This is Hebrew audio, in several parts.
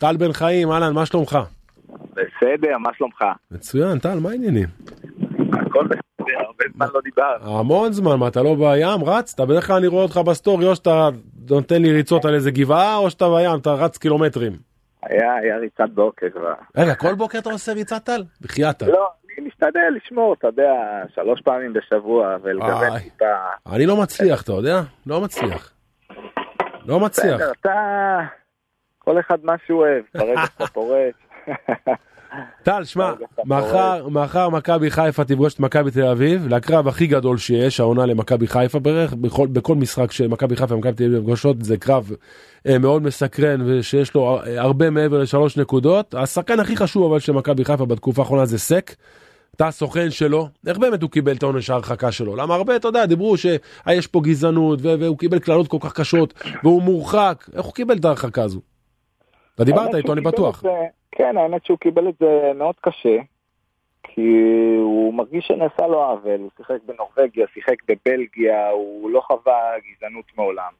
טל בן חיים, אהלן, מה שלומך? בסדר, מה שלומך? מצוין, טל, מה העניינים? הכל בסדר, הרבה זמן לא דיבר. המון זמן, מה, אתה לא בים? רץ? אתה בדרך כלל אני רואה אותך בסטורי, או שאתה נותן לי ריצות על איזה גבעה, או שאתה בים, אתה רץ קילומטרים. היה, היה ריצת בוקר כבר. רגע, כל בוקר אתה עושה ריצת טל? בחייאת. לא, אני משתדל לשמור, אתה יודע, שלוש פעמים בשבוע, ולגוון. טיפה. אני לא מצליח, אתה יודע? לא מצליח. לא מצליח. בסדר, אתה... כל אחד מה שהוא אוהב, ברגע שאתה פורש. טל, שמע, מחר, מחר מכבי חיפה תפגוש את מכבי תל אביב, לקרב הכי גדול שיש, העונה למכבי חיפה בערך, בכל, בכל משחק שמכבי חיפה ומכבי תל אביב פגושות, זה קרב אה, מאוד מסקרן ושיש לו אה, הרבה מעבר לשלוש נקודות. השחקן הכי חשוב אבל של מכבי חיפה בתקופה האחרונה זה סק. אתה הסוכן שלו, איך באמת הוא קיבל את העונש ההרחקה שלו? למה הרבה, אתה יודע, דיברו שיש פה גזענות והוא קיבל קללות כל כך קשות והוא מורחק, איך הוא קיבל את ההרחקה הזו? אתה דיברת איתו, אני בטוח. זה- כן, האמת שהוא קיבל את זה מאוד קשה, כי הוא מרגיש שנעשה לו עוול, הוא שיחק בנורבגיה, שיחק בבלגיה, הוא לא חווה גזענות מעולם,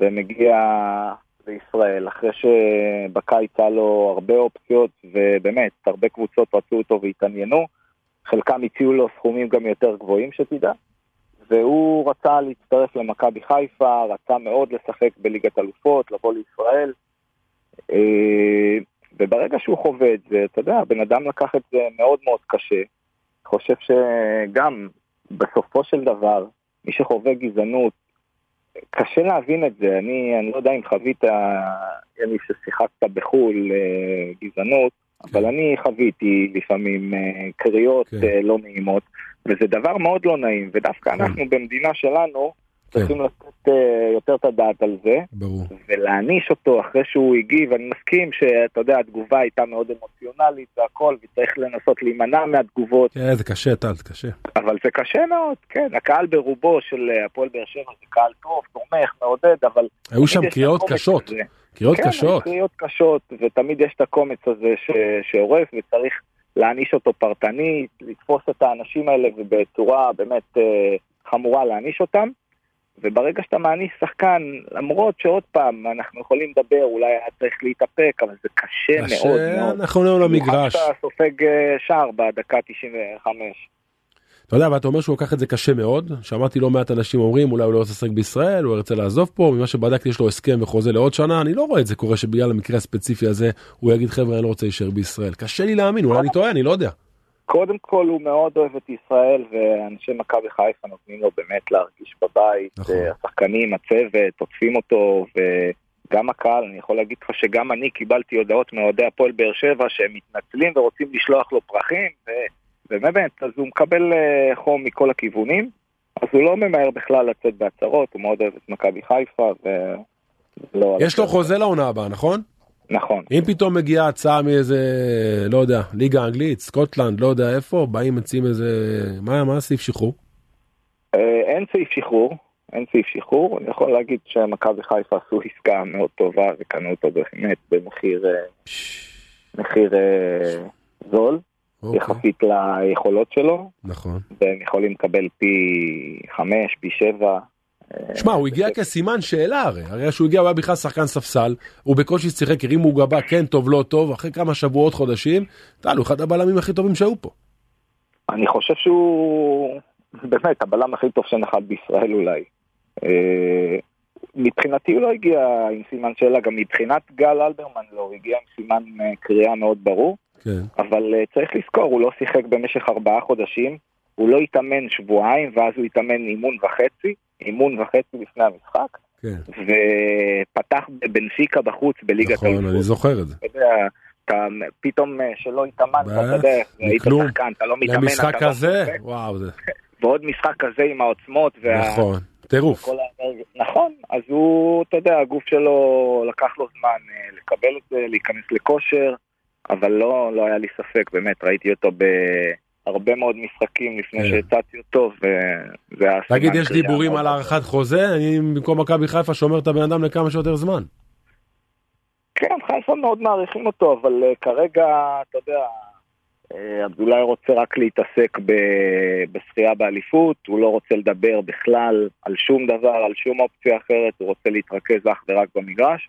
ומגיע לישראל אחרי שבקיץ היה לו הרבה אופציות, ובאמת, הרבה קבוצות רצו אותו והתעניינו, חלקם הציעו לו סכומים גם יותר גבוהים שתדע. והוא רצה להצטרף למכבי חיפה, רצה מאוד לשחק בליגת אלופות, לבוא לישראל. אה, וברגע שהוא חווה את זה, אתה יודע, הבן אדם לקח את זה מאוד מאוד קשה. חושב שגם בסופו של דבר, מי שחווה גזענות, קשה להבין את זה. אני, אני לא יודע אם חווית, יניב, ששיחקת בחו"ל אה, גזענות, אבל אני חוויתי לפעמים אה, קריאות כן. לא נעימות, וזה דבר מאוד לא נעים, ודווקא כן. אנחנו במדינה שלנו כן. צריכים לתת יותר את הדעת על זה. ברור. ולהעניש אותו אחרי שהוא הגיב, אני מסכים שאתה יודע, התגובה הייתה מאוד אמוציונלית והכל, וצריך לנסות להימנע מהתגובות, כן, זה קשה, טל, זה קשה. אבל זה קשה מאוד, כן, הקהל ברובו של אה, הפועל באר שבע זה קהל טוב, תומך, מעודד, אבל... היו שם קריאות קשות, הזה. קריאות כן, קשות. קריאות קשות, ותמיד יש את הקומץ הזה ש... שעורף, וצריך להעניש אותו פרטנית, לתפוס את האנשים האלה ובצורה באמת אה, חמורה להעניש אותם. וברגע שאתה מעניש שחקן, למרות שעוד פעם, אנחנו יכולים לדבר, אולי היה צריך להתאפק, אבל זה קשה מאוד מאוד. אנחנו לא למגרש. שאתה סופג אה, שער בדקה 95. אתה יודע, ואתה אומר שהוא לקח את זה קשה מאוד. שמעתי לא מעט אנשים אומרים, אולי הוא לא רוצה לשחק בישראל, הוא ירצה לעזוב פה, ממה שבדקתי יש לו הסכם וחוזה לעוד שנה, אני לא רואה את זה קורה שבגלל המקרה הספציפי הזה, הוא יגיד חבר'ה, אני לא רוצה להישאר בישראל. קשה לי להאמין, אולי אני טועה, אני לא יודע. קודם כל הוא מאוד אוהב את ישראל, ואנשי מכבי חיפה נותנים לו באמת להרגיש בבית. נכון. אה, השחקנים, הצוות, עוטפים אותו, וגם הקהל, אני יכול להגיד לך שגם אני קיבלתי הודעות מאוהדי הפועל באר שבע שהם מתנצלים ורוצים לשלוח לו פרחים. ובאמת, אז הוא מקבל אה, חום מכל הכיוונים, אז הוא לא ממהר בכלל לצאת בהצהרות, הוא מאוד אוהב את מכבי חיפה, ולא... יש לו חוזה לעונה הבאה, נכון? נכון. אם פתאום מגיעה הצעה מאיזה, לא יודע, ליגה אנגלית, סקוטלנד, לא יודע איפה, באים מציעים איזה... מה, מה הסעיף שחרור? אה, אין סעיף שחרור, אין סעיף שחרור. אני יכול להגיד שמכבי חיפה עשו עסקה מאוד טובה וקנו אותו באמת במחיר אה, מחיר אה, זול. אוקיי. יחסית ליכולות שלו. נכון. והם יכולים לקבל פי חמש, פי שבע שמע, הוא הגיע כסימן שאלה הרי, הרי שהוא הגיע הוא היה בכלל שחקן ספסל, הוא בקושי שיחק, הרימו גבה, כן טוב, לא טוב, אחרי כמה שבועות, חודשים, טל, הוא אחד הבלמים הכי טובים שהיו פה. אני חושב שהוא באמת הבלם הכי טוב שנחת בישראל אולי. אה, מבחינתי הוא לא הגיע עם סימן שאלה, גם מבחינת גל אלברמן לא, הוא הגיע עם סימן אה, קריאה מאוד ברור. כן, אבל uh, צריך לזכור, הוא לא שיחק במשך ארבעה חודשים, הוא לא התאמן שבועיים, ואז הוא התאמן אימון וחצי, אימון וחצי לפני המשחק, כן. ופתח בבנפיקה בחוץ בליגת נכון, אני האלופות. זוכר את זה. אתה יודע, אתה פתאום אה, שלא התאמנת, אתה יודע, היית. שחקן, אתה לא מתאמן, למשחק לא הזה, וואו, זה, ועוד משחק כזה עם העוצמות, וה... נכון, טירוף. נכון, אז הוא, אתה יודע, הגוף שלו לקח לו זמן אה, לקבל את זה, להיכנס לכושר, אבל לא, לא היה לי ספק, באמת, ראיתי אותו בהרבה מאוד משחקים לפני כן. שהצעתי אותו. תגיד, יש דיבורים על הארכת חוזה? אני במקום מכבי חיפה שומר את הבן אדם לכמה שיותר זמן. כן, חיפה מאוד מעריכים אותו, אבל uh, כרגע, אתה יודע, uh, אבדולאי רוצה רק להתעסק ב- בזכייה באליפות, הוא לא רוצה לדבר בכלל על שום דבר, על שום אופציה אחרת, הוא רוצה להתרכז אך ורק במגרש.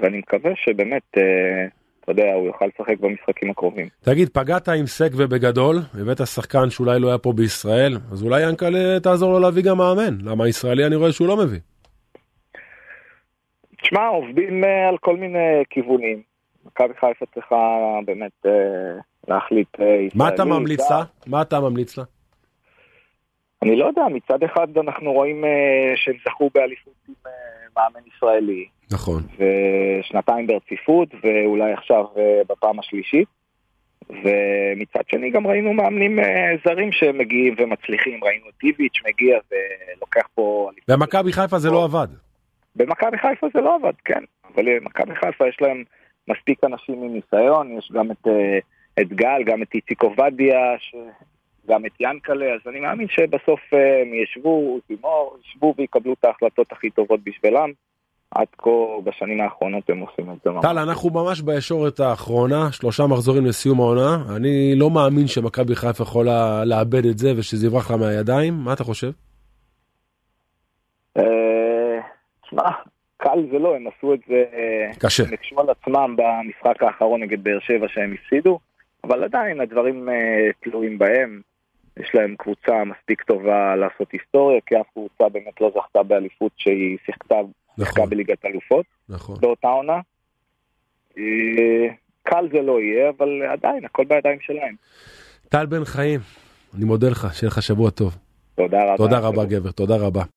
ואני מקווה שבאמת, אה, אתה יודע, הוא יוכל לשחק במשחקים הקרובים. תגיד, פגעת עם סק ובגדול, הבאת שחקן שאולי לא היה פה בישראל, אז אולי ינקלה תעזור לו להביא גם מאמן. למה ישראלי אני רואה שהוא לא מביא. תשמע, עובדים אה, על כל מיני כיוונים. מכבי חיפה צריכה באמת אה, להחליט אה. מה אתה ממליץ לה? מה אתה ממליץ לה? אני לא יודע, מצד אחד אנחנו רואים שהם זכו באליפות עם מאמן ישראלי. נכון. ושנתיים ברציפות, ואולי עכשיו אה, בפעם השלישית. ומצד שני גם ראינו מאמנים אה, זרים שמגיעים ומצליחים, ראינו טיביץ' מגיע ולוקח פה... במכבי חיפה זה לא עבד. במכבי חיפה זה לא עבד, כן. אבל במכבי חיפה יש להם מספיק אנשים עם ניסיון, יש גם את, אה, את גל, גם את איציק עובדיה, ש... גם את ינקלה, אז אני מאמין שבסוף אה, הם ישבו, תימור, ישבו ויקבלו את ההחלטות הכי טובות בשבילם. עד כה בשנים האחרונות הם עושים את זה ממש. טל, אנחנו ממש בישורת האחרונה, שלושה מחזורים לסיום העונה. אני לא מאמין שמכבי חיפה יכולה לאבד את זה ושזה יברח לה מהידיים. מה אתה חושב? אה, תשמע, קל זה לא, הם עשו את זה... קשה. הם הקשו על עצמם במשחק האחרון נגד באר שבע שהם הפסידו, אבל עדיין הדברים תלויים בהם. יש להם קבוצה מספיק טובה לעשות היסטוריה, כי אף קבוצה באמת לא זכתה באליפות שהיא שיחקה, נכון. שיחקה בליגת אלופות נכון. באותה עונה. אה, קל זה לא יהיה, אבל עדיין, הכל בידיים שלהם. טל בן חיים, אני מודה לך, שיהיה לך שבוע טוב. תודה רבה. תודה רבה, גבר, תודה רבה.